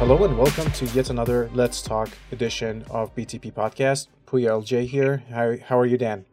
Hello and welcome to yet another Let's Talk edition of BTP Podcast. Puya LJ here. How, how are you, Dan?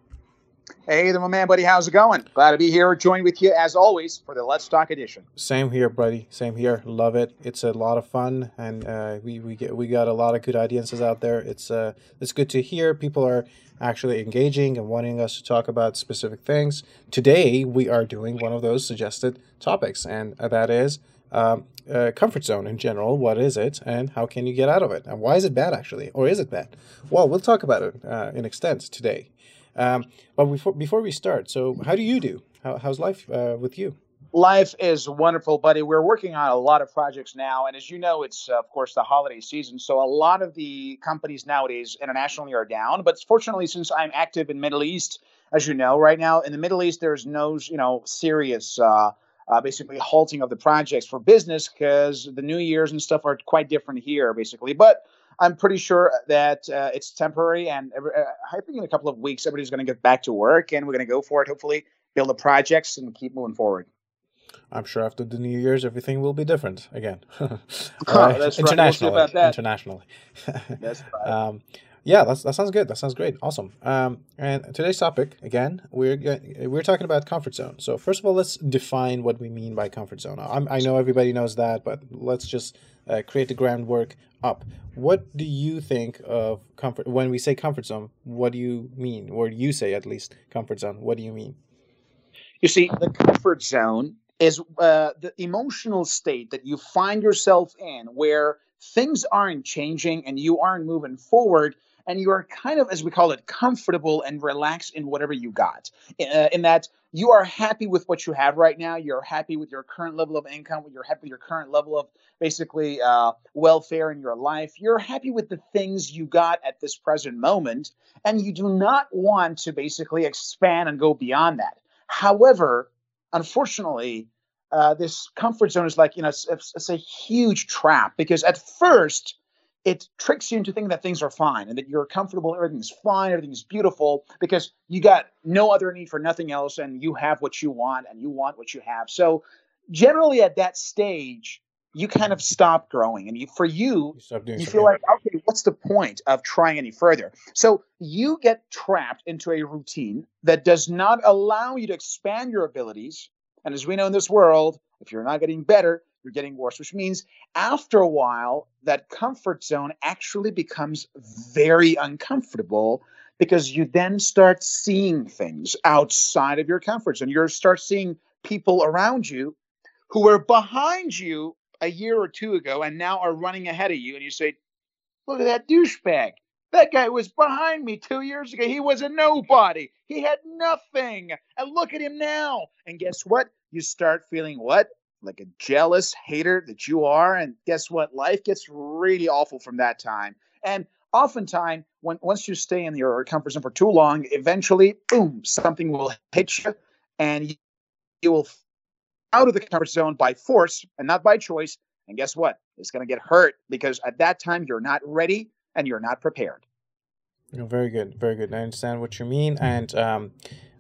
Hey there, my man, buddy. How's it going? Glad to be here, joined with you as always for the Let's Talk edition. Same here, buddy. Same here. Love it. It's a lot of fun, and uh, we we get we got a lot of good audiences out there. It's uh it's good to hear people are actually engaging and wanting us to talk about specific things. Today we are doing one of those suggested topics, and that is um, uh, comfort zone in general. What is it, and how can you get out of it, and why is it bad actually, or is it bad? Well, we'll talk about it uh, in extent today. Um, but before before we start, so how do you do? How, how's life uh, with you? Life is wonderful, buddy. We're working on a lot of projects now, and as you know, it's uh, of course the holiday season. So a lot of the companies nowadays internationally are down. But fortunately, since I'm active in Middle East, as you know, right now in the Middle East, there's no you know serious. Uh, uh, basically halting of the projects for business because the new years and stuff are quite different here basically but i'm pretty sure that uh, it's temporary and every, uh, i think in a couple of weeks everybody's going to get back to work and we're going to go for it hopefully build the projects and keep moving forward I'm sure after the New Year's, everything will be different again. oh, that's internationally, right. we'll internationally. that's right. um, yeah, that's, that sounds good. That sounds great. Awesome. Um, and today's topic again, we're we're talking about comfort zone. So first of all, let's define what we mean by comfort zone. I'm, i know everybody knows that, but let's just uh, create the groundwork up. What do you think of comfort when we say comfort zone? What do you mean, or you say at least comfort zone? What do you mean? You see, the comfort zone is uh, the emotional state that you find yourself in, where things aren't changing and you aren't moving forward and you are kind of, as we call it, comfortable and relaxed in whatever you got. Uh, in that you are happy with what you have right now. You're happy with your current level of income. You're happy with your current level of basically uh, welfare in your life. You're happy with the things you got at this present moment, and you do not want to basically expand and go beyond that. However, unfortunately, uh, this comfort zone is like you know it's, it's, a huge trap because at first it tricks you into thinking that things are fine and that you're comfortable, everything's fine, everything's beautiful because you got no other need for nothing else and you have what you want and you want what you have. So generally at that stage, you kind of stop growing and you for you you, you feel like okay what's the point of trying any further? So you get trapped into a routine that does not allow you to expand your abilities. And as we know in this world if you're not getting better you're getting worse, which means after a while, that comfort zone actually becomes very uncomfortable because you then start seeing things outside of your comfort zone. You start seeing people around you who were behind you a year or two ago and now are running ahead of you. And you say, Look at that douchebag. That guy was behind me two years ago. He was a nobody. He had nothing. And look at him now. And guess what? You start feeling what? Like a jealous hater that you are. And guess what? Life gets really awful from that time. And oftentimes, when once you stay in your comfort zone for too long, eventually, boom, something will hit you, and you, you will out of the comfort zone by force and not by choice. And guess what? It's going to get hurt because at that time you're not ready and you're not prepared. You know, very good, very good. I understand what you mean, and um,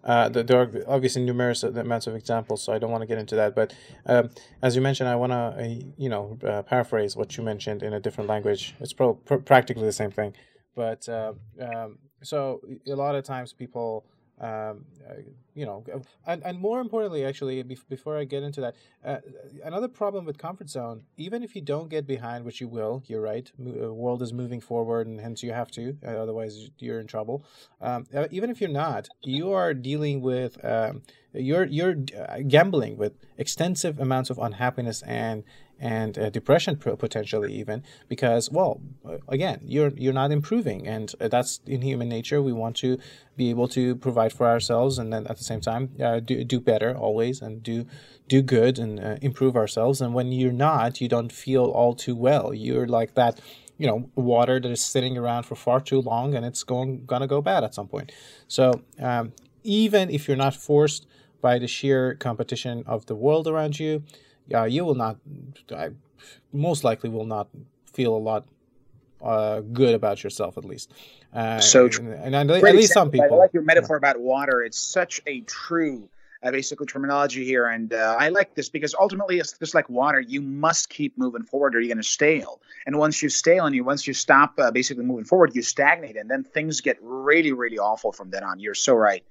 uh, there are obviously numerous amounts of examples, so I don't want to get into that. But um, as you mentioned, I want to, uh, you know, uh, paraphrase what you mentioned in a different language. It's pro- pr- practically the same thing. But uh, um, so a lot of times people um, you know, and, and more importantly, actually, before I get into that, uh, another problem with comfort zone, even if you don't get behind, which you will, you're right, the uh, world is moving forward and hence you have to, uh, otherwise you're in trouble. Um, uh, even if you're not, you are dealing with, um, you're, you're gambling with extensive amounts of unhappiness and and uh, depression potentially even because well again you're you're not improving and uh, that's in human nature. We want to be able to provide for ourselves and then at the same time uh, do, do better always and do do good and uh, improve ourselves. And when you're not you don't feel all too well. You're like that you know water that is sitting around for far too long and it's going gonna go bad at some point. So um, even if you're not forced by the sheer competition of the world around you uh, you will not, I most likely will not feel a lot uh, good about yourself, at least. Uh, so true. And, and at, least some people. I like your metaphor yeah. about water. It's such a true uh, basically terminology here, and uh, I like this because ultimately it's just like water. You must keep moving forward, or you're going to stale. And once you stale, and you once you stop uh, basically moving forward, you stagnate, and then things get really, really awful from then on. You're so right.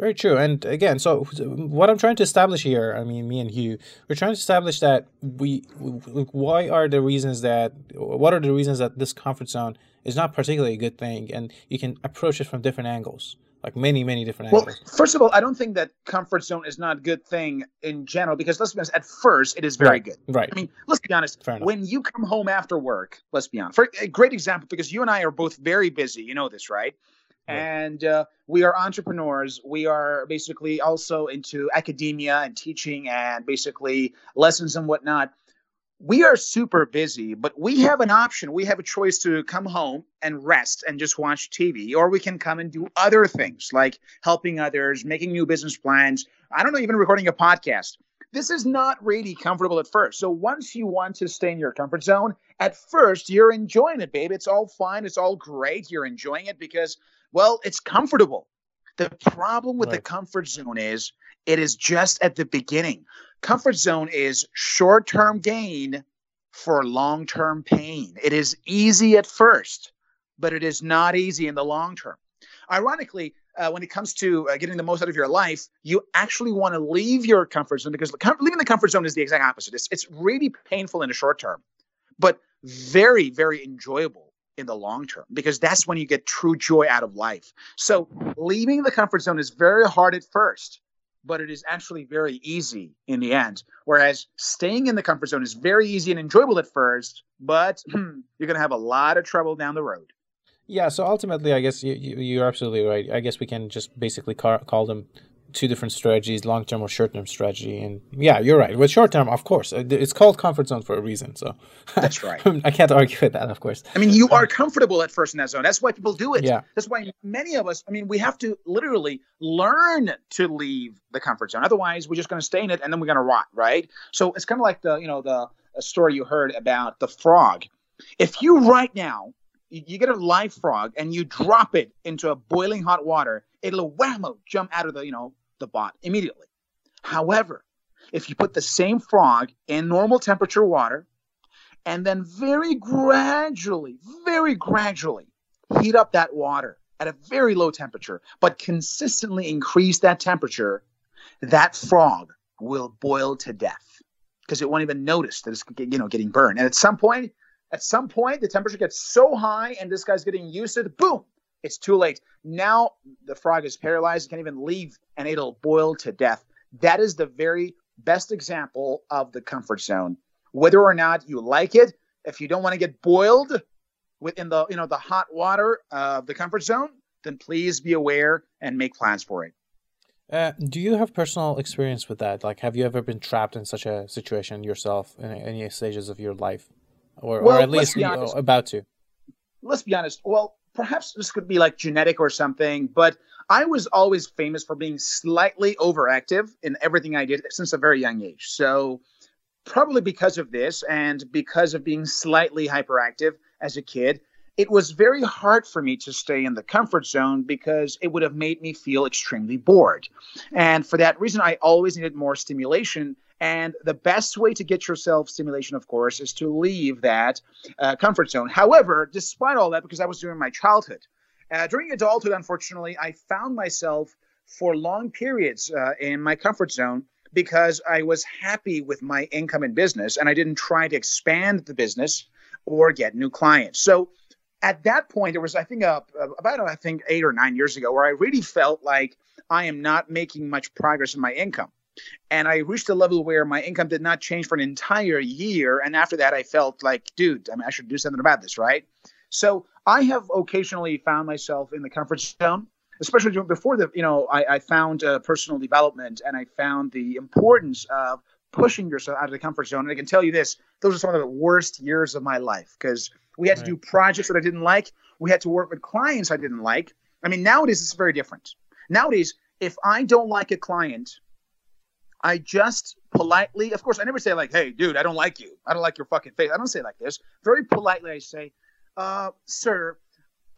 Very true. And again, so what I'm trying to establish here, I mean, me and you, we're trying to establish that we, why are the reasons that, what are the reasons that this comfort zone is not particularly a good thing, and you can approach it from different angles like many many different angles. well, first of all, I don't think that comfort zone is not a good thing in general because let's be honest, at first it is very right. good. Right. I mean, let's be honest. When you come home after work, let's be honest. For a great example, because you and I are both very busy. You know this, right? And uh, we are entrepreneurs. We are basically also into academia and teaching and basically lessons and whatnot we are super busy, but we have an option. We have a choice to come home and rest and just watch TV, or we can come and do other things like helping others, making new business plans. I don't know, even recording a podcast. This is not really comfortable at first. So once you want to stay in your comfort zone, at first you're enjoying it, babe. It's all fine. It's all great. You're enjoying it because, well, it's comfortable. The problem with right. the comfort zone is it is just at the beginning. Comfort zone is short term gain for long term pain. It is easy at first, but it is not easy in the long term. Ironically, uh, when it comes to uh, getting the most out of your life, you actually want to leave your comfort zone because leaving the comfort zone is the exact opposite. It's, it's really painful in the short term, but very, very enjoyable in the long term because that's when you get true joy out of life. So leaving the comfort zone is very hard at first but it is actually very easy in the end. Whereas staying in the comfort zone is very easy and enjoyable at first, but you're going to have a lot of trouble down the road. Yeah, so ultimately, I guess you, you, are absolutely right. I guess we can just basically call, call them two different strategies long term or short term strategy and yeah you're right. With short term of course uh, it's called comfort zone for a reason so that's right. I can't argue with that of course. I mean you are comfortable at first in that zone. That's why people do it. Yeah. That's why many of us i mean we have to literally learn to leave the comfort zone. Otherwise we're just going to stay in it and then we're going to rot right? So it's kind of like the you know the story you heard about the frog. If you right now you get a live frog and you drop it into a boiling hot water it'll whammo jump out of the you know the bot immediately. However, if you put the same frog in normal temperature water and then very gradually, very gradually heat up that water at a very low temperature, but consistently increase that temperature, that frog will boil to death because it won't even notice that it's you know getting burned. And at some point, at some point, the temperature gets so high and this guy's getting used to it, boom, it's too late. Now the frog is paralyzed, can't even leave, and it'll boil to death. That is the very best example of the comfort zone. Whether or not you like it, if you don't want to get boiled within the you know the hot water of the comfort zone, then please be aware and make plans for it. Uh, do you have personal experience with that? Like, have you ever been trapped in such a situation yourself in any stages of your life, or, well, or at least you know, about to? Let's be honest. Well, perhaps this could be like genetic or something, but I was always famous for being slightly overactive in everything I did since a very young age. So, probably because of this and because of being slightly hyperactive as a kid, it was very hard for me to stay in the comfort zone because it would have made me feel extremely bored. And for that reason, I always needed more stimulation and the best way to get yourself stimulation, of course, is to leave that uh, comfort zone. However, despite all that, because I was during my childhood, uh, during adulthood, unfortunately, I found myself for long periods uh, in my comfort zone because I was happy with my income in business and I didn't try to expand the business or get new clients. So at that point, there was, I think, uh, about, I think, eight or nine years ago, where I really felt like I am not making much progress in my income. And I reached a level where my income did not change for an entire year. And after that, I felt like, dude, I mean, I should do something about this, right? So I have occasionally found myself in the comfort zone, especially before the, you know, I, I found uh, personal development and I found the importance of pushing yourself out of the comfort zone. And I can tell you this, those are some of the worst years of my life because we had right. to do projects that I didn't like. We had to work with clients I didn't like. I mean, nowadays it's very different. Nowadays, if I don't like a client, I just politely, of course, I never say like, "Hey, dude, I don't like you. I don't like your fucking face." I don't say like this. Very politely, I say, uh, "Sir,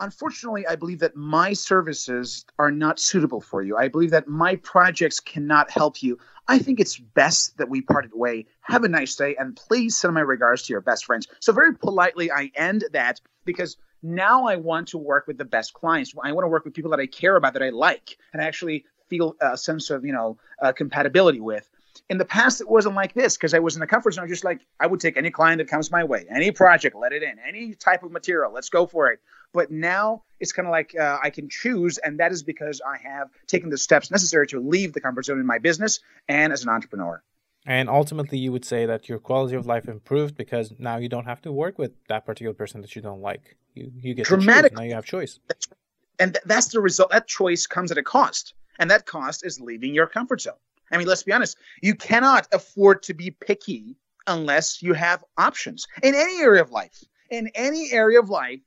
unfortunately, I believe that my services are not suitable for you. I believe that my projects cannot help you. I think it's best that we parted way. Have a nice day, and please send my regards to your best friends. So, very politely, I end that because now I want to work with the best clients. I want to work with people that I care about, that I like, and actually feel a sense of you know uh, compatibility with. In the past, it wasn't like this because I was in the comfort zone. Just like I would take any client that comes my way, any project, let it in, any type of material, let's go for it. But now it's kind of like uh, I can choose, and that is because I have taken the steps necessary to leave the comfort zone in my business and as an entrepreneur. And ultimately, you would say that your quality of life improved because now you don't have to work with that particular person that you don't like. You you get dramatic. Now you have choice. And that's the result. That choice comes at a cost, and that cost is leaving your comfort zone. I mean, let's be honest. You cannot afford to be picky unless you have options in any area of life. In any area of life,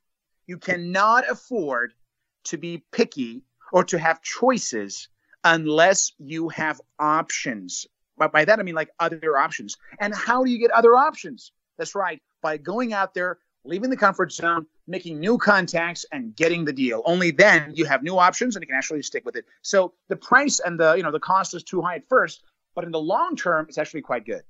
you cannot afford to be picky or to have choices unless you have options. But by that, I mean like other options. And how do you get other options? That's right, by going out there, leaving the comfort zone, making new contacts, and getting the deal. Only then you have new options and you can actually stick with it. So the price and the you know the cost is too high at first, but in the long term, it's actually quite good.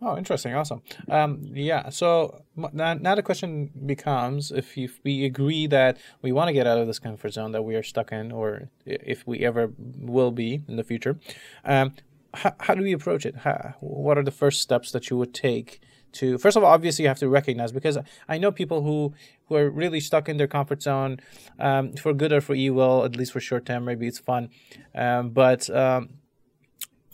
Oh, interesting. Awesome. Um, yeah. So now, now the question becomes if, if we agree that we want to get out of this comfort zone that we are stuck in, or if we ever will be in the future, um, how, how do we approach it? How, what are the first steps that you would take to, first of all, obviously you have to recognize because I know people who, who are really stuck in their comfort zone um, for good or for evil, at least for short term, maybe it's fun. Um, but, um,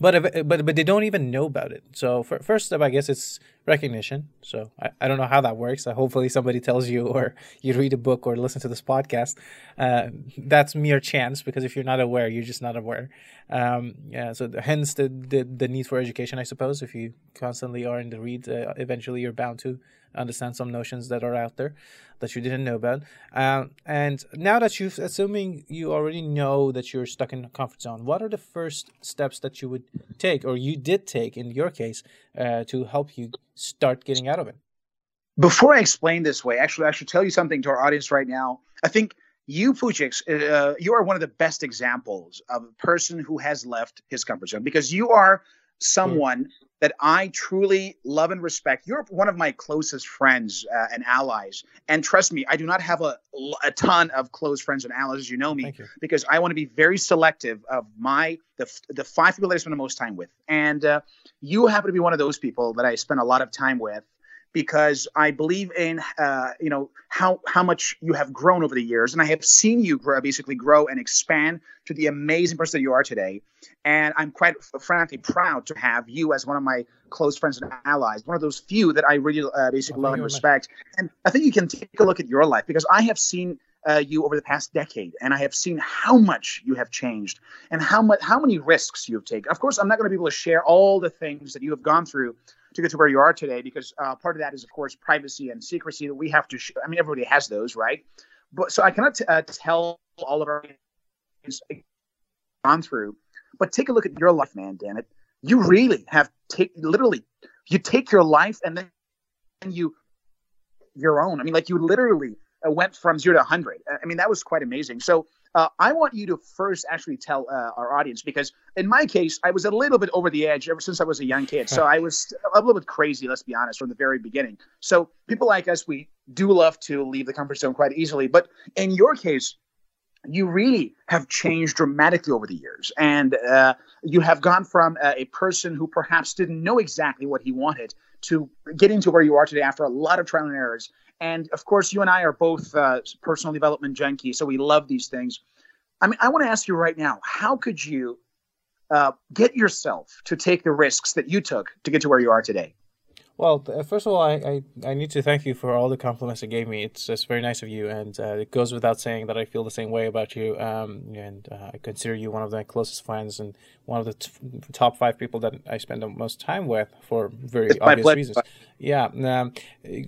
but if, but but they don't even know about it. So for, first step, I guess it's recognition. So I, I don't know how that works. Uh, hopefully somebody tells you, or you read a book, or listen to this podcast. Uh, that's mere chance because if you're not aware, you're just not aware. Um, yeah. So the, hence the, the the need for education, I suppose. If you constantly are in the read, uh, eventually you're bound to understand some notions that are out there that you didn't know about. Um, and now that you've, assuming you already know that you're stuck in a comfort zone, what are the first steps that you would take, or you did take in your case, uh, to help you start getting out of it? Before I explain this way, actually, I should tell you something to our audience right now. I think you, Pujix, uh, you are one of the best examples of a person who has left his comfort zone because you are someone that I truly love and respect. You're one of my closest friends uh, and allies. And trust me, I do not have a, a ton of close friends and allies, as you know me, you. because I want to be very selective of my the, the five people that I spend the most time with. And uh, you happen to be one of those people that I spend a lot of time with because I believe in uh, you know how how much you have grown over the years, and I have seen you grow, basically grow and expand to the amazing person that you are today. And I'm quite frankly proud to have you as one of my close friends and allies, one of those few that I really uh, basically love and respect. And I think you can take a look at your life because I have seen uh, you over the past decade, and I have seen how much you have changed and how much how many risks you have taken. Of course, I'm not going to be able to share all the things that you have gone through to get to where you are today because uh, part of that is of course privacy and secrecy that we have to i mean everybody has those right? But so i cannot t- uh, tell all of our gone through but take a look at your life man damn it. You really have take literally you take your life and then you your own. I mean like you literally uh, went from zero to 100 i mean that was quite amazing. So uh, I want you to first actually tell uh, our audience because in my case, I was a little bit over the edge ever since I was a young kid. So I was a little bit crazy, let's be honest, from the very beginning. So people like us, we do love to leave the comfort zone quite easily. But in your case, you really have changed dramatically over the years. And uh, you have gone from a, a person who perhaps didn't know exactly what he wanted to getting to where you are today after a lot of trial and errors and of course, you and I are both uh, personal development junkies, so we love these things. I mean, I want to ask you right now how could you uh, get yourself to take the risks that you took to get to where you are today? Well, uh, first of all, I, I, I, need to thank you for all the compliments you gave me. It's it's very nice of you, and uh, it goes without saying that I feel the same way about you. Um, and uh, I consider you one of my closest friends and one of the t- top five people that I spend the most time with for very it's obvious reasons. Yeah. Um,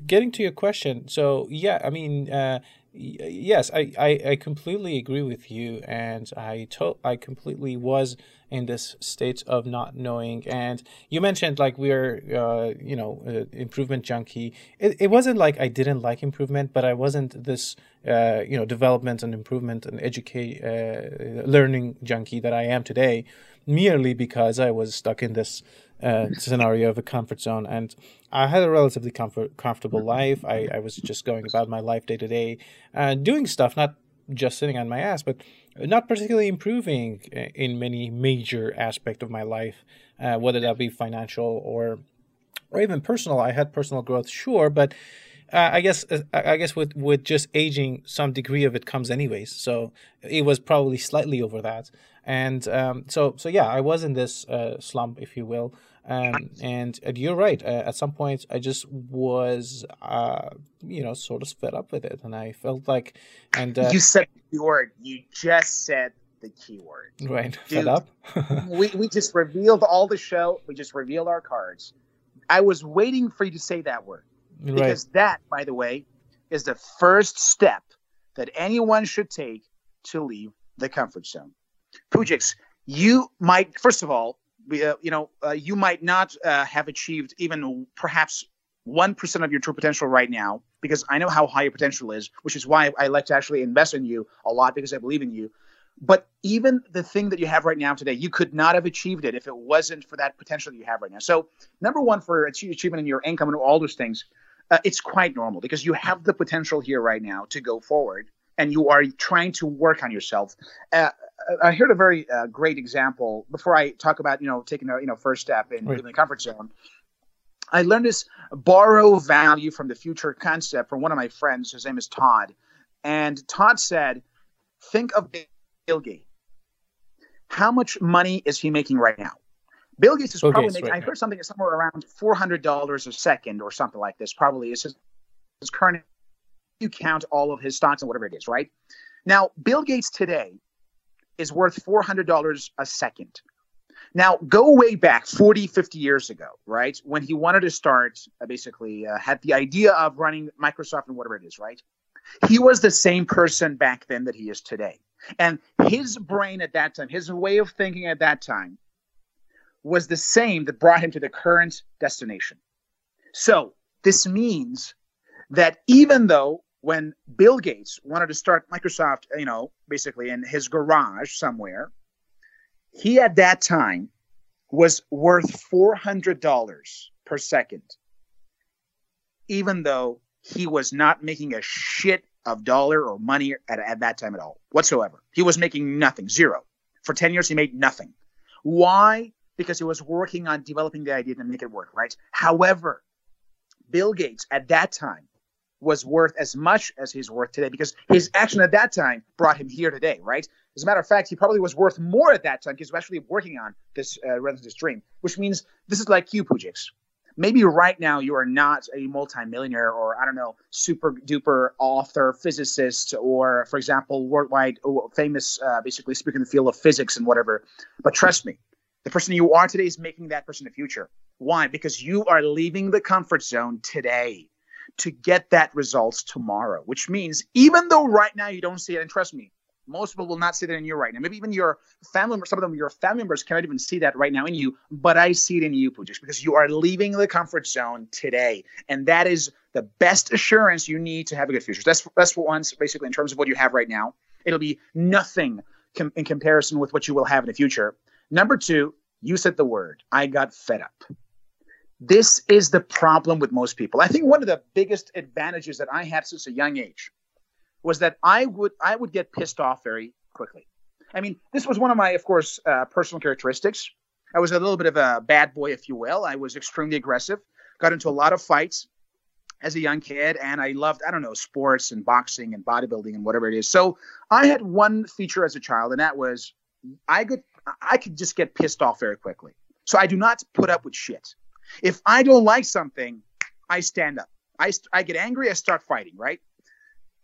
getting to your question, so yeah, I mean, uh, yes, I, I, I completely agree with you, and I to- I completely was in this state of not knowing. And you mentioned like we're uh, you know uh, improvement junkie. It, it wasn't like I didn't like improvement, but I wasn't this uh, you know development and improvement and educate uh, learning junkie that I am today, merely because I was stuck in this uh, scenario of a comfort zone. And I had a relatively comfort, comfortable life. I, I was just going about my life day to day, uh, doing stuff, not just sitting on my ass, but not particularly improving in many major aspect of my life, uh, whether that be financial or or even personal. I had personal growth, sure, but uh, I guess uh, I guess with with just aging, some degree of it comes anyways. So it was probably slightly over that, and um, so so yeah, I was in this uh, slump, if you will. Um, and, and you're right. Uh, at some point, I just was, uh, you know, sort of fed up with it, and I felt like, and uh, you said the word. You just said the keyword. Right, Dude, fed up. we we just revealed all the show. We just revealed our cards. I was waiting for you to say that word because right. that, by the way, is the first step that anyone should take to leave the comfort zone. Pujix, you might, first of all, uh, you know, uh, you might not uh, have achieved even perhaps 1% of your true potential right now because I know how high your potential is, which is why I like to actually invest in you a lot because I believe in you. But even the thing that you have right now today, you could not have achieved it if it wasn't for that potential that you have right now. So, number one, for achievement in your income and all those things, uh, it's quite normal because you have the potential here right now to go forward and you are trying to work on yourself. Uh, I heard a very uh, great example before I talk about you know taking a you know first step in, right. in the comfort zone. I learned this borrow value from the future concept from one of my friends. His name is Todd, and Todd said, "Think of Bill Gates. How much money is he making right now? Bill Gates is Bill probably Gates, making. Right I heard something somewhere around four hundred dollars a second or something like this. Probably is his, his current. You count all of his stocks and whatever it is, right? Now, Bill Gates today is worth $400 a second. Now, go way back 40, 50 years ago, right? When he wanted to start, uh, basically, uh, had the idea of running Microsoft and whatever it is, right? He was the same person back then that he is today. And his brain at that time, his way of thinking at that time, was the same that brought him to the current destination. So, this means that even though when Bill Gates wanted to start Microsoft, you know, basically in his garage somewhere, he at that time was worth $400 per second, even though he was not making a shit of dollar or money at, at that time at all whatsoever. He was making nothing, zero. For 10 years, he made nothing. Why? Because he was working on developing the idea to make it work, right? However, Bill Gates at that time was worth as much as he's worth today because his action at that time brought him here today, right? As a matter of fact, he probably was worth more at that time because he was actually working on this uh, this dream, which means this is like you, Pujix. Maybe right now you are not a multimillionaire or I don't know, super duper author, physicist, or for example, worldwide oh, famous, uh, basically speaking the field of physics and whatever. But trust me, the person you are today is making that person the future. Why? Because you are leaving the comfort zone today to get that results tomorrow, which means even though right now you don't see it, and trust me, most people will not see that in you right now. Maybe even your family members, some of them, your family members cannot even see that right now in you, but I see it in you, Pujix, because you are leaving the comfort zone today. And that is the best assurance you need to have a good future. That's, that's for once, basically, in terms of what you have right now. It'll be nothing com- in comparison with what you will have in the future. Number two, you said the word. I got fed up. This is the problem with most people. I think one of the biggest advantages that I had since a young age was that I would I would get pissed off very quickly. I mean, this was one of my, of course, uh, personal characteristics. I was a little bit of a bad boy, if you will. I was extremely aggressive, got into a lot of fights as a young kid, and I loved, I don't know, sports and boxing and bodybuilding and whatever it is. So I had one feature as a child, and that was I could I could just get pissed off very quickly. So I do not put up with shit. If I don't like something, I stand up. I, I get angry, I start fighting, right?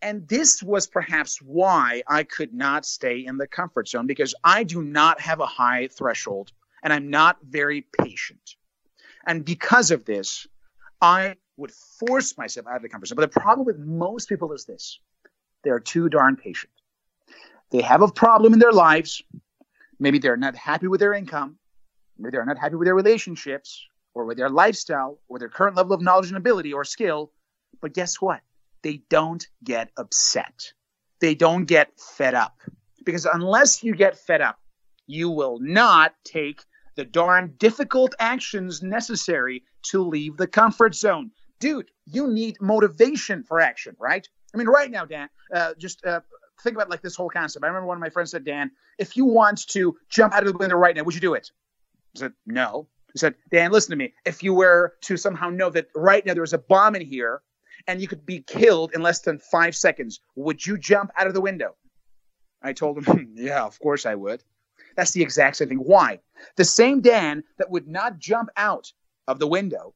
And this was perhaps why I could not stay in the comfort zone because I do not have a high threshold and I'm not very patient. And because of this, I would force myself out of the comfort zone. But the problem with most people is this they're too darn patient. They have a problem in their lives. Maybe they're not happy with their income. Maybe they're not happy with their relationships or with their lifestyle or their current level of knowledge and ability or skill. But guess what? They don't get upset. They don't get fed up. Because unless you get fed up, you will not take the darn difficult actions necessary to leave the comfort zone. Dude, you need motivation for action, right? I mean, right now, Dan, uh, just uh, think about like this whole concept. I remember one of my friends said, Dan, if you want to jump out of the window right now, would you do it? I said, no. He said, Dan, listen to me. If you were to somehow know that right now there's a bomb in here and you could be killed in less than five seconds, would you jump out of the window? I told him, hmm, yeah, of course I would. That's the exact same thing. Why? The same Dan that would not jump out of the window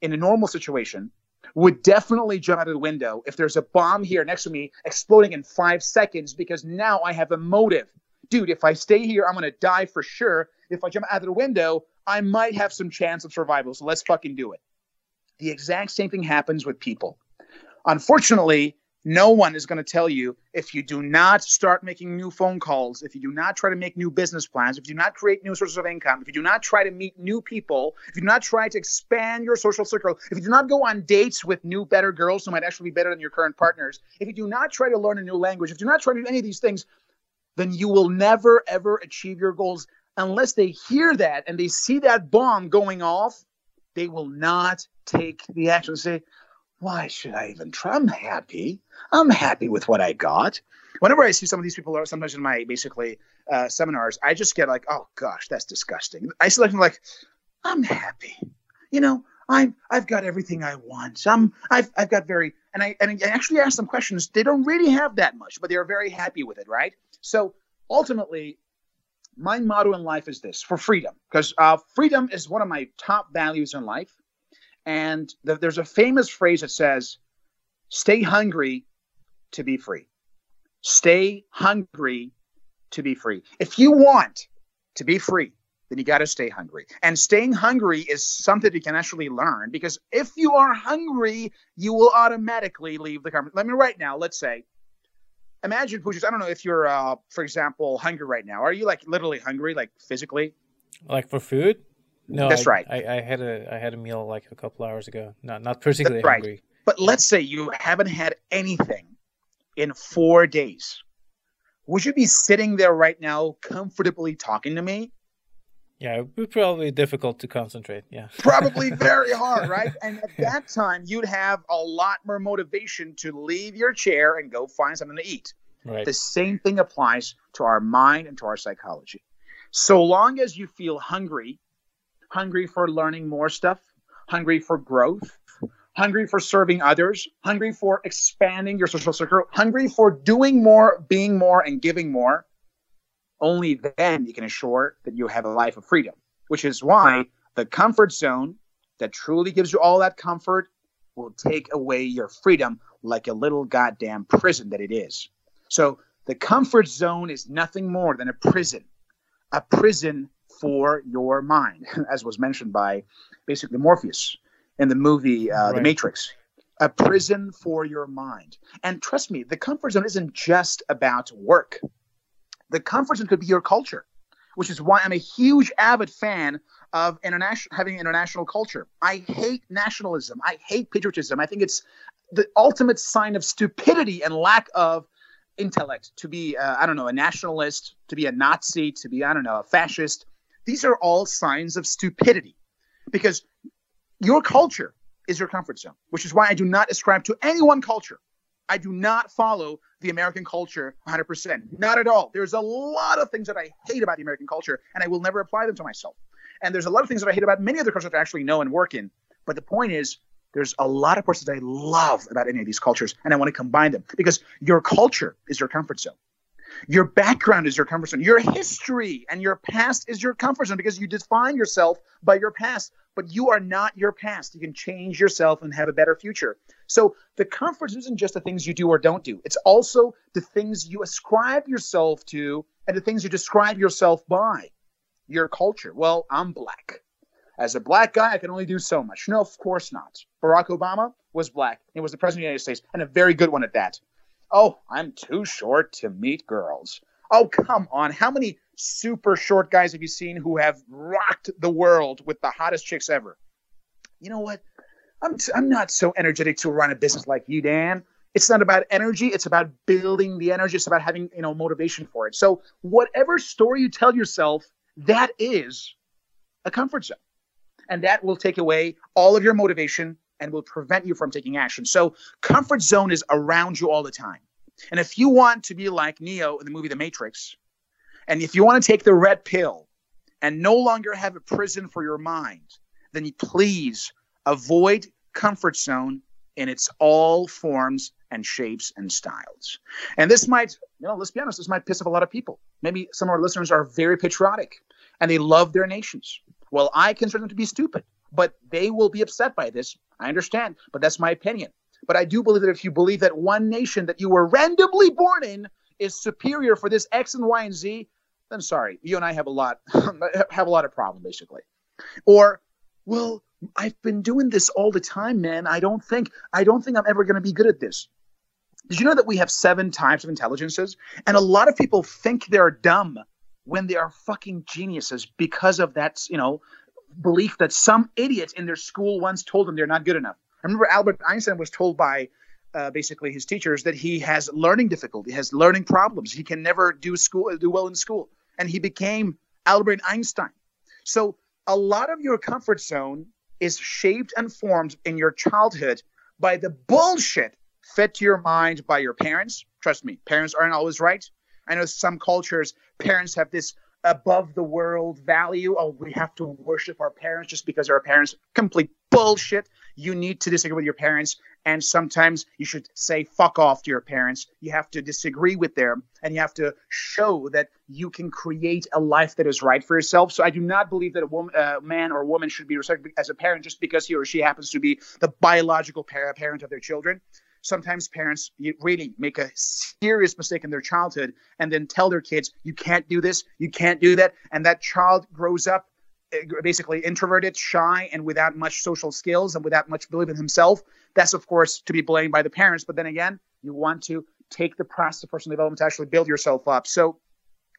in a normal situation would definitely jump out of the window if there's a bomb here next to me exploding in five seconds because now I have a motive. Dude, if I stay here, I'm going to die for sure. If I jump out of the window, I might have some chance of survival. So let's fucking do it. The exact same thing happens with people. Unfortunately, no one is going to tell you if you do not start making new phone calls, if you do not try to make new business plans, if you do not create new sources of income, if you do not try to meet new people, if you do not try to expand your social circle, if you do not go on dates with new, better girls who might actually be better than your current partners, if you do not try to learn a new language, if you do not try to do any of these things, then you will never, ever achieve your goals unless they hear that and they see that bomb going off. They will not take the action. Say, why should I even try? I'm happy. I'm happy with what I got. Whenever I see some of these people, sometimes in my basically uh, seminars, I just get like, oh gosh, that's disgusting. I see like, like, I'm happy. You know, I'm I've got everything I want. I'm I've I've got very and I and I actually ask them questions. They don't really have that much, but they are very happy with it, right? So ultimately, my motto in life is this: for freedom, because uh, freedom is one of my top values in life. And the, there's a famous phrase that says, stay hungry to be free. Stay hungry to be free. If you want to be free, then you got to stay hungry. And staying hungry is something you can actually learn because if you are hungry, you will automatically leave the conversation. Let me right now, let's say, imagine, Pooches, I don't know if you're, uh, for example, hungry right now. Are you like literally hungry, like physically? Like for food? No, that's I, right. I, I, had a I had a meal like a couple hours ago. Not not particularly hungry. But let's say you haven't had anything in four days. Would you be sitting there right now, comfortably talking to me? Yeah, it would be probably difficult to concentrate. Yeah, probably very hard, right? And at that time, you'd have a lot more motivation to leave your chair and go find something to eat. Right. The same thing applies to our mind and to our psychology. So long as you feel hungry hungry for learning more stuff, hungry for growth, hungry for serving others, hungry for expanding your social circle, hungry for doing more, being more, and giving more, only then you can assure that you have a life of freedom, which is why the comfort zone that truly gives you all that comfort will take away your freedom like a little goddamn prison that it is. So the comfort zone is nothing more than a prison, a prison for your mind, as was mentioned by basically Morpheus in the movie uh, right. The Matrix. A prison for your mind. And trust me, the comfort zone isn't just about work. The comfort zone could be your culture, which is why I'm a huge avid fan of international having international culture. I hate nationalism. I hate patriotism. I think it's the ultimate sign of stupidity and lack of intellect to be uh, I don't know a nationalist, to be a Nazi, to be I don't know a fascist. These are all signs of stupidity because your culture is your comfort zone, which is why I do not ascribe to any one culture. I do not follow the American culture 100%. Not at all. There's a lot of things that I hate about the American culture, and I will never apply them to myself. And there's a lot of things that I hate about many other cultures that I actually know and work in. But the point is, there's a lot of parts that I love about any of these cultures, and I want to combine them because your culture is your comfort zone. Your background is your comfort zone. Your history and your past is your comfort zone because you define yourself by your past, but you are not your past. You can change yourself and have a better future. So the comfort zone isn't just the things you do or don't do, it's also the things you ascribe yourself to and the things you describe yourself by. Your culture. Well, I'm black. As a black guy, I can only do so much. No, of course not. Barack Obama was black. He was the president of the United States, and a very good one at that. Oh, I'm too short to meet girls. Oh, come on. How many super short guys have you seen who have rocked the world with the hottest chicks ever? You know what? I'm, t- I'm not so energetic to run a business like you, Dan. It's not about energy. It's about building the energy. It's about having, you know, motivation for it. So whatever story you tell yourself, that is a comfort zone. And that will take away all of your motivation and will prevent you from taking action. So comfort zone is around you all the time. And if you want to be like Neo in the movie The Matrix, and if you want to take the red pill and no longer have a prison for your mind, then please avoid comfort zone in its all forms and shapes and styles. And this might, you know, let's be honest, this might piss off a lot of people. Maybe some of our listeners are very patriotic and they love their nations. Well, I consider them to be stupid, but they will be upset by this. I understand, but that's my opinion. But I do believe that if you believe that one nation that you were randomly born in is superior for this X and Y and Z, then sorry, you and I have a lot have a lot of problem basically. Or, well, I've been doing this all the time, man. I don't think I don't think I'm ever going to be good at this. Did you know that we have seven types of intelligences? And a lot of people think they're dumb when they are fucking geniuses because of that, you know, belief that some idiot in their school once told them they're not good enough. I remember Albert Einstein was told by uh, basically his teachers that he has learning difficulty, has learning problems. He can never do school do well in school, and he became Albert Einstein. So a lot of your comfort zone is shaped and formed in your childhood by the bullshit fed to your mind by your parents. Trust me, parents aren't always right. I know some cultures, parents have this above the world value. Oh, we have to worship our parents just because our parents. Complete bullshit. You need to disagree with your parents, and sometimes you should say fuck off to your parents. You have to disagree with them, and you have to show that you can create a life that is right for yourself. So I do not believe that a woman, uh, man or woman should be respected as a parent just because he or she happens to be the biological parent of their children sometimes parents really make a serious mistake in their childhood and then tell their kids you can't do this you can't do that and that child grows up eh, basically introverted shy and without much social skills and without much belief in himself. That's of course to be blamed by the parents but then again you want to take the process of personal development to actually build yourself up. So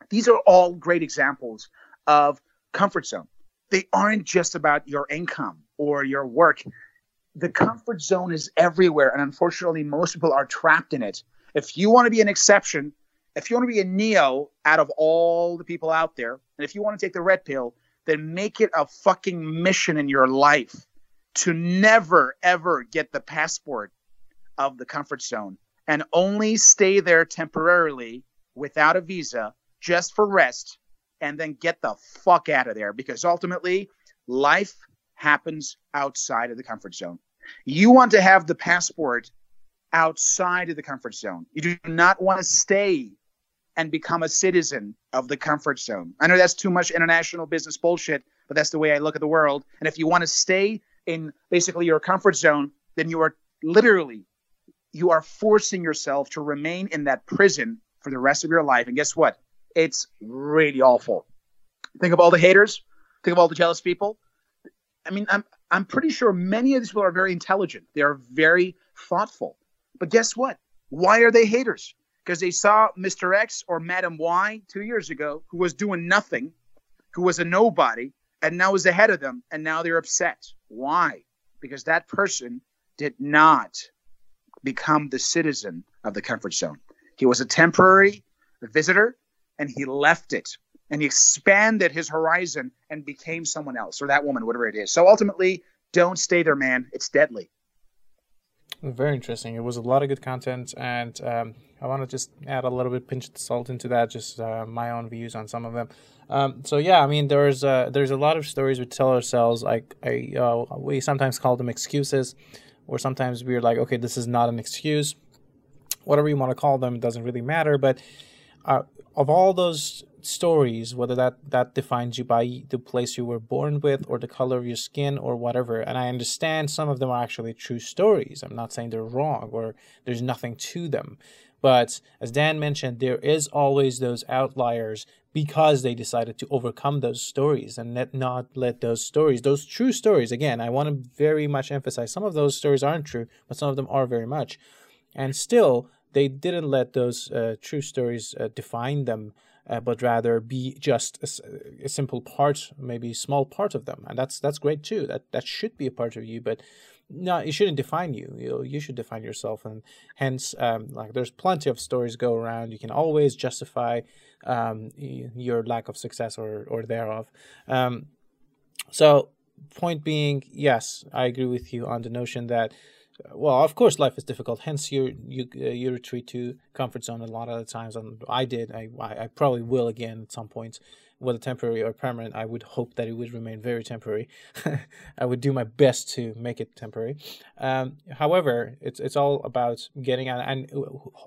these are all great examples of comfort zone. They aren't just about your income or your work the comfort zone is everywhere, and unfortunately, most people are trapped in it. If you want to be an exception, if you want to be a neo out of all the people out there, and if you want to take the red pill, then make it a fucking mission in your life to never ever get the passport of the comfort zone and only stay there temporarily without a visa just for rest and then get the fuck out of there because ultimately life happens outside of the comfort zone. You want to have the passport outside of the comfort zone. You do not want to stay and become a citizen of the comfort zone. I know that's too much international business bullshit, but that's the way I look at the world. And if you want to stay in basically your comfort zone, then you are literally you are forcing yourself to remain in that prison for the rest of your life. And guess what? It's really awful. Think of all the haters. Think of all the jealous people. I mean, I'm I'm pretty sure many of these people are very intelligent. They are very thoughtful. But guess what? Why are they haters? Because they saw Mr. X or Madam Y two years ago who was doing nothing, who was a nobody, and now is ahead of them, and now they're upset. Why? Because that person did not become the citizen of the comfort zone. He was a temporary visitor and he left it and he expanded his horizon and became someone else or that woman, whatever it is. So ultimately, don't stay there, man. It's deadly. Very interesting. It was a lot of good content, and um, I want to just add a little bit pinch of salt into that, just uh, my own views on some of them. Um, so yeah, I mean, there's uh, there's a lot of stories we tell ourselves. Like I, uh, we sometimes call them excuses, or sometimes we're like, okay, this is not an excuse. Whatever you want to call them, doesn't really matter. But uh, of all those stories, whether that that defines you by the place you were born with or the color of your skin or whatever. And I understand some of them are actually true stories. I'm not saying they're wrong or there's nothing to them. But as Dan mentioned, there is always those outliers because they decided to overcome those stories and let not let those stories, those true stories, again, I want to very much emphasize some of those stories aren't true, but some of them are very much. And still, they didn't let those uh, true stories uh, define them, uh, but rather be just a, a, simple part, maybe small part of them, and that's that's great too. That that should be a part of you, but no, it shouldn't define you. You you should define yourself, and hence, um, like there's plenty of stories go around. You can always justify um, your lack of success or or thereof. Um, so, point being, yes, I agree with you on the notion that well, of course, life is difficult. Hence, you you uh, you retreat to comfort zone a lot of the times, and I did. I I probably will again at some point, whether temporary or permanent. I would hope that it would remain very temporary. I would do my best to make it temporary. Um, however, it's it's all about getting out, and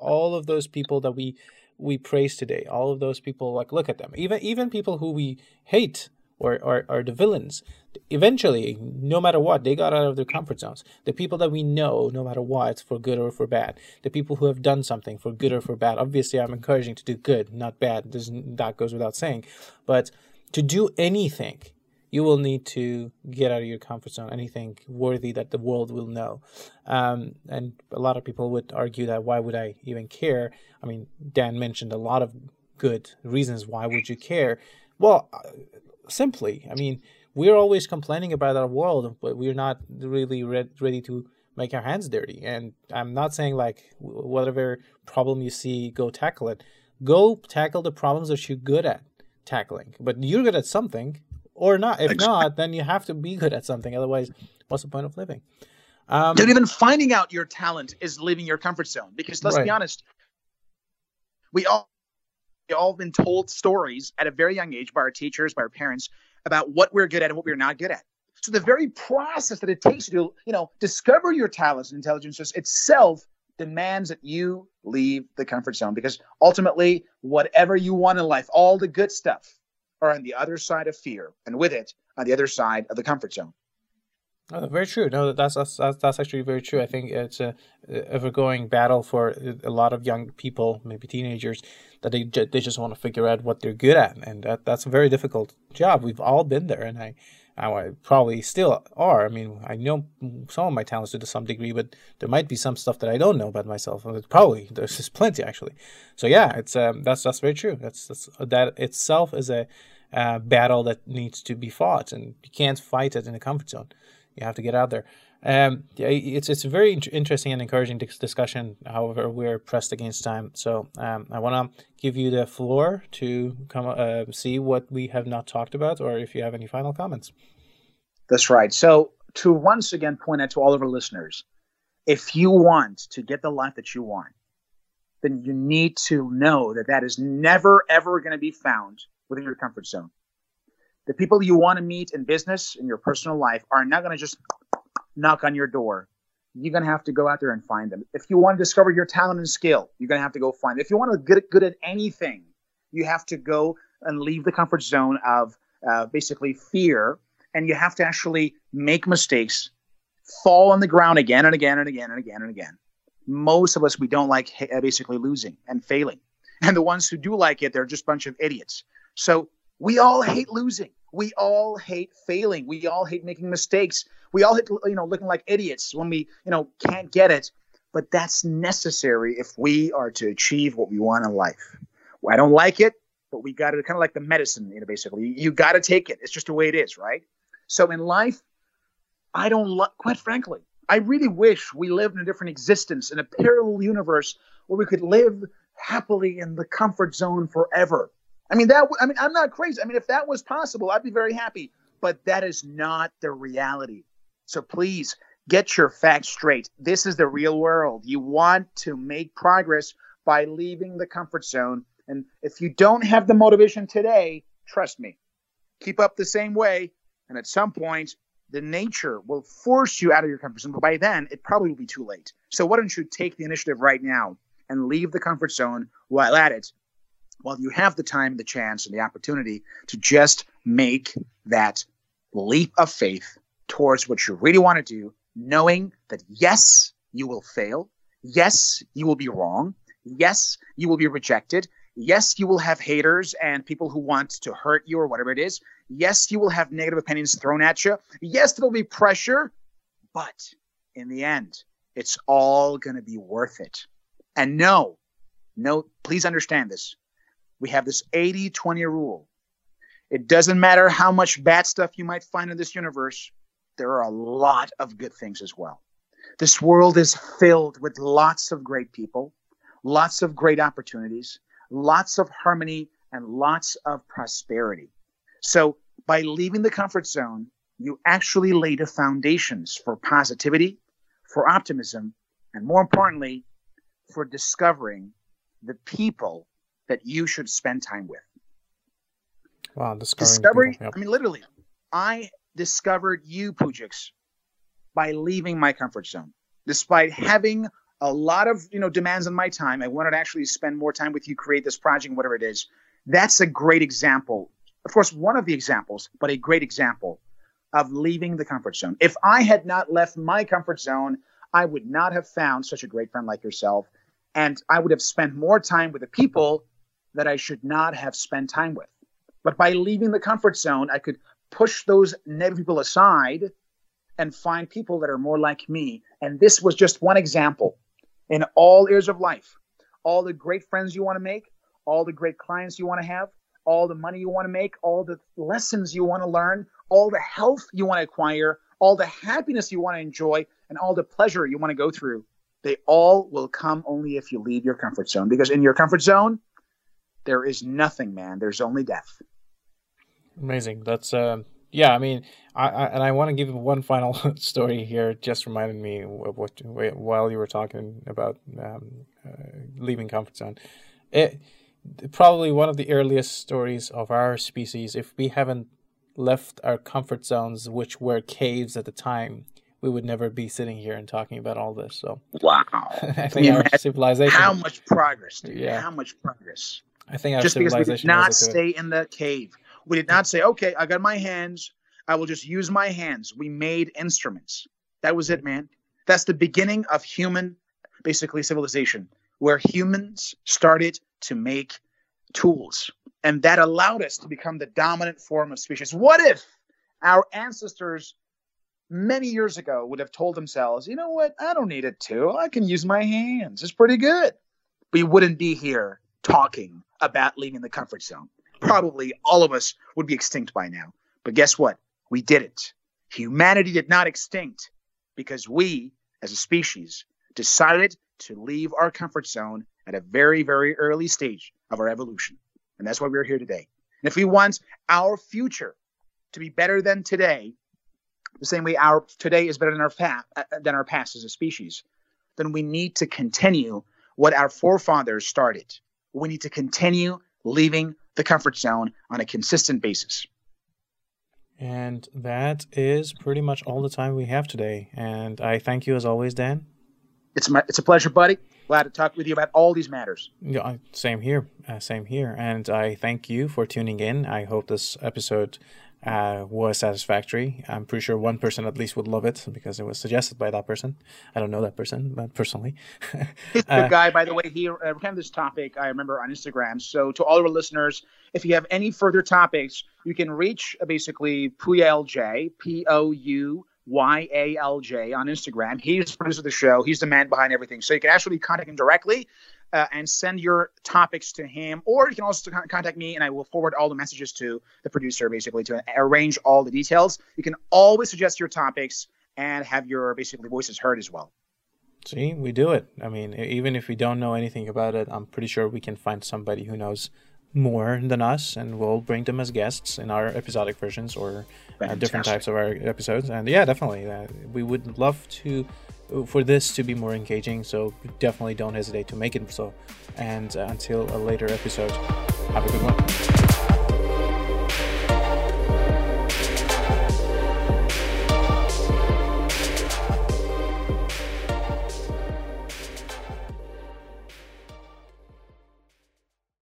all of those people that we we praise today, all of those people, like look at them, even even people who we hate or, or, or the villains. Eventually no matter what they got out of their comfort zones. The people that we know no matter what for good or for bad. The people who have done something for good or for bad. Obviously i'm encouraging to do good not bad. This, that goes without saying. But to do anything you will need to get out of your comfort zone. Anything worthy that the world will know. Um, and a lot of people would argue that why would i even care? I mean dan mentioned a lot of good reasons why would you care? Well simply. I mean, we're always complaining about our world, but we're not really re- ready to make our hands dirty. And I'm not saying like whatever problem you see, go tackle it. Go tackle the problems that you're good at tackling. But you're good at something, or not. If not, then you have to be good at something. Otherwise, what's the point of living? Um, Dude, even finding out your talent is leaving your comfort zone. Because let's right. be honest, we all all been told stories at a very young age by our teachers, by our parents, about what we're good at and what we're not good at. So the very process that it takes you to, you know, discover your talents and intelligences itself demands that you leave the comfort zone because ultimately, whatever you want in life, all the good stuff are on the other side of fear, and with it, on the other side of the comfort zone. Oh, very true. No, that's, that's that's actually very true. I think it's a ever-going battle for a lot of young people, maybe teenagers, that they they just want to figure out what they're good at, and that that's a very difficult job. We've all been there, and I, I probably still are. I mean, I know some of my talents to some degree, but there might be some stuff that I don't know about myself. Probably there's just plenty actually. So yeah, it's um, that's that's very true. That's, that's that itself is a uh, battle that needs to be fought, and you can't fight it in a comfort zone you have to get out there. Um, it's it's a very interesting and encouraging discussion. However, we're pressed against time, so um, I want to give you the floor to come uh, see what we have not talked about, or if you have any final comments. That's right. So to once again point out to all of our listeners, if you want to get the life that you want, then you need to know that that is never ever going to be found within your comfort zone the people you want to meet in business in your personal life are not going to just knock on your door. You're going to have to go out there and find them. If you want to discover your talent and skill you're going to have to go find it if you want to get good at anything you have to go and leave the comfort zone of uh, basically fear and you have to actually make mistakes fall on the ground again and again and again and again and again. Most of us we don't like basically losing and failing. And the ones who do like it they're just a bunch of idiots. So we all hate losing. We all hate failing. We all hate making mistakes. We all hate, you know, looking like idiots when we, you know, can't get it. But that's necessary if we are to achieve what we want in life. I don't like it, but we got to kind of like the medicine, you know, basically. You, you got to take it. It's just the way it is, right? So in life, I don't like, quite frankly, I really wish we lived in a different existence, in a parallel universe where we could live happily in the comfort zone forever. I mean that. I mean, I'm not crazy. I mean, if that was possible, I'd be very happy. But that is not the reality. So please get your facts straight. This is the real world. You want to make progress by leaving the comfort zone. And if you don't have the motivation today, trust me, keep up the same way. And at some point, the nature will force you out of your comfort zone. But by then, it probably will be too late. So why don't you take the initiative right now and leave the comfort zone while at it well, you have the time, the chance, and the opportunity to just make that leap of faith towards what you really want to do, knowing that yes, you will fail. Yes, you will be wrong. Yes, you will be rejected. Yes, you will have haters and people who want to hurt you or whatever it is. Yes, you will have negative opinions thrown at you. Yes, there'll be pressure, but in the end, it's all going to be worth it And no, no, please understand this. We have this 80 20 rule. It doesn't matter how much bad stuff you might find in this universe, there are a lot of good things as well. This world is filled with lots of great people, lots of great opportunities, lots of harmony, and lots of prosperity. So, by leaving the comfort zone, you actually lay the foundations for positivity, for optimism, and more importantly, for discovering the people that you should spend time with. Wow, discovery. Yep. I mean, literally, I discovered you, Pujix, by leaving my comfort zone. Despite having a lot of you know demands on my time, I wanted to actually spend more time with you, create this project, whatever it is. That's a great example. Of course, one of the examples, but a great example of leaving the comfort zone. If I had not left my comfort zone, I would not have found such a great friend like yourself. And I would have spent more time with the people that I should not have spent time with. But by leaving the comfort zone, I could push those negative people aside and find people that are more like me. And this was just one example in all areas of life. All the great friends you want to make, all the great clients you want to have, all the money you want to make, all the lessons you want to learn, all the health you want to acquire, all the happiness you want to enjoy, and all the pleasure you want to go through. They all will come only if you leave your comfort zone. Because in your comfort zone, there is nothing, man. There's only death. Amazing. That's uh, yeah. I mean, I, I and I want to give one final story here. Just reminded me of what while you were talking about um, uh, leaving comfort zone. It probably one of the earliest stories of our species. If we haven't left our comfort zones, which were caves at the time, we would never be sitting here and talking about all this. So wow, I think our civilization. How much progress, dude? Yeah, how much progress. I think just because we did not stay in the cave, we did not say, "Okay, I got my hands. I will just use my hands." We made instruments. That was it, man. That's the beginning of human, basically civilization, where humans started to make tools, and that allowed us to become the dominant form of species. What if our ancestors many years ago would have told themselves, you know what, I don't need a tool. I can use my hands. It's pretty good. We wouldn't be here talking about leaving the comfort zone. Probably all of us would be extinct by now. But guess what? We did it. Humanity did not extinct because we, as a species, decided to leave our comfort zone at a very, very early stage of our evolution. And that's why we're here today. And if we want our future to be better than today, the same way our today is better than our fa- uh, than our past as a species, then we need to continue what our forefathers started. We need to continue leaving the comfort zone on a consistent basis. And that is pretty much all the time we have today. And I thank you as always, Dan. It's my it's a pleasure, buddy. Glad to talk with you about all these matters. Yeah, same here. Uh, same here. And I thank you for tuning in. I hope this episode uh, was satisfactory. I'm pretty sure one person at least would love it because it was suggested by that person. I don't know that person, but personally. He's a good uh, guy, by the way. He uh, recommended this topic, I remember, on Instagram. So, to all of our listeners, if you have any further topics, you can reach uh, basically Pouyalj, P O U Y A L J on Instagram. He's the producer of the show. He's the man behind everything. So you can actually contact him directly uh, and send your topics to him, or you can also contact me, and I will forward all the messages to the producer, basically to arrange all the details. You can always suggest your topics and have your basically voices heard as well. See, we do it. I mean, even if we don't know anything about it, I'm pretty sure we can find somebody who knows more than us, and we'll bring them as guests in our episodic versions or uh, different types of our episodes. And yeah, definitely, uh, we would love to for this to be more engaging. So definitely don't hesitate to make it so. And uh, until a later episode, have a good one.